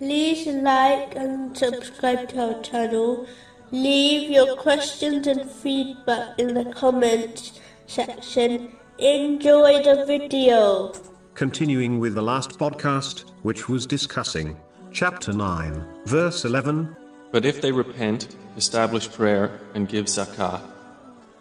like and subscribe to our channel. Leave your questions and feedback in the comments section. Enjoy the video. Continuing with the last podcast, which was discussing chapter 9, verse 11. But if they repent, establish prayer, and give zakah,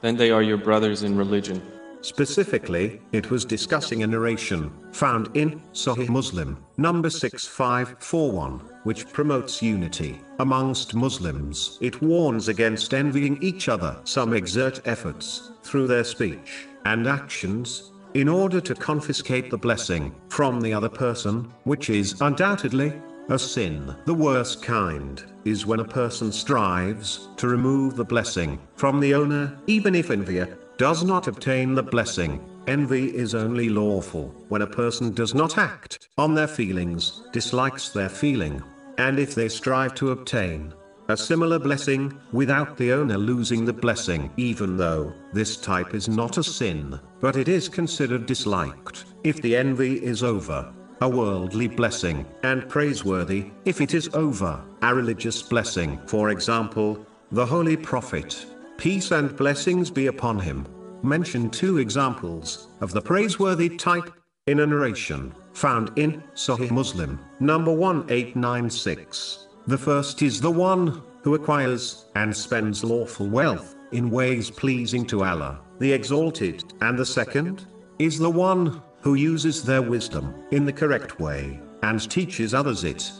then they are your brothers in religion. Specifically, it was discussing a narration found in Sahih Muslim, number 6541, which promotes unity amongst Muslims. It warns against envying each other. Some exert efforts through their speech and actions in order to confiscate the blessing from the other person, which is undoubtedly a sin. The worst kind is when a person strives to remove the blessing from the owner, even if envier does not obtain the blessing. Envy is only lawful when a person does not act on their feelings, dislikes their feeling, and if they strive to obtain a similar blessing without the owner losing the blessing, even though this type is not a sin, but it is considered disliked if the envy is over a worldly blessing, and praiseworthy, if it is over, a religious blessing. For example, the Holy Prophet, peace and blessings be upon him, Mention two examples of the praiseworthy type in a narration found in Sahih Muslim, number 1896. The first is the one who acquires and spends lawful wealth in ways pleasing to Allah, the Exalted, and the second is the one who uses their wisdom in the correct way and teaches others it.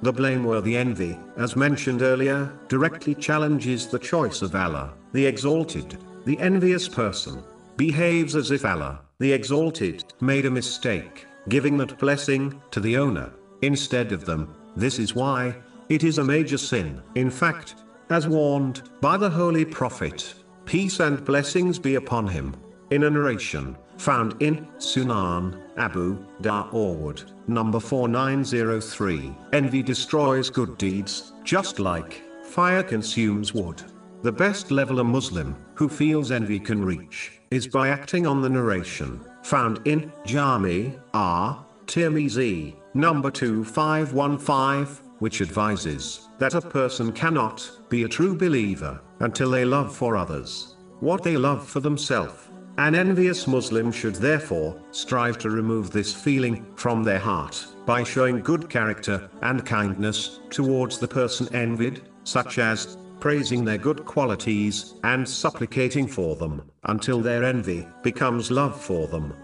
The blameworthy envy, as mentioned earlier, directly challenges the choice of Allah, the Exalted. The envious person behaves as if Allah, the Exalted, made a mistake, giving that blessing to the owner instead of them. This is why it is a major sin. In fact, as warned by the Holy Prophet, peace and blessings be upon him, in a narration found in Sunan Abu Dawood, number 4903. Envy destroys good deeds, just like fire consumes wood. The best level a Muslim who feels envy can reach is by acting on the narration found in Jami At Tirmizi, number 2515 which advises that a person cannot be a true believer until they love for others what they love for themselves. An envious Muslim should therefore strive to remove this feeling from their heart by showing good character and kindness towards the person envied, such as praising their good qualities and supplicating for them until their envy becomes love for them.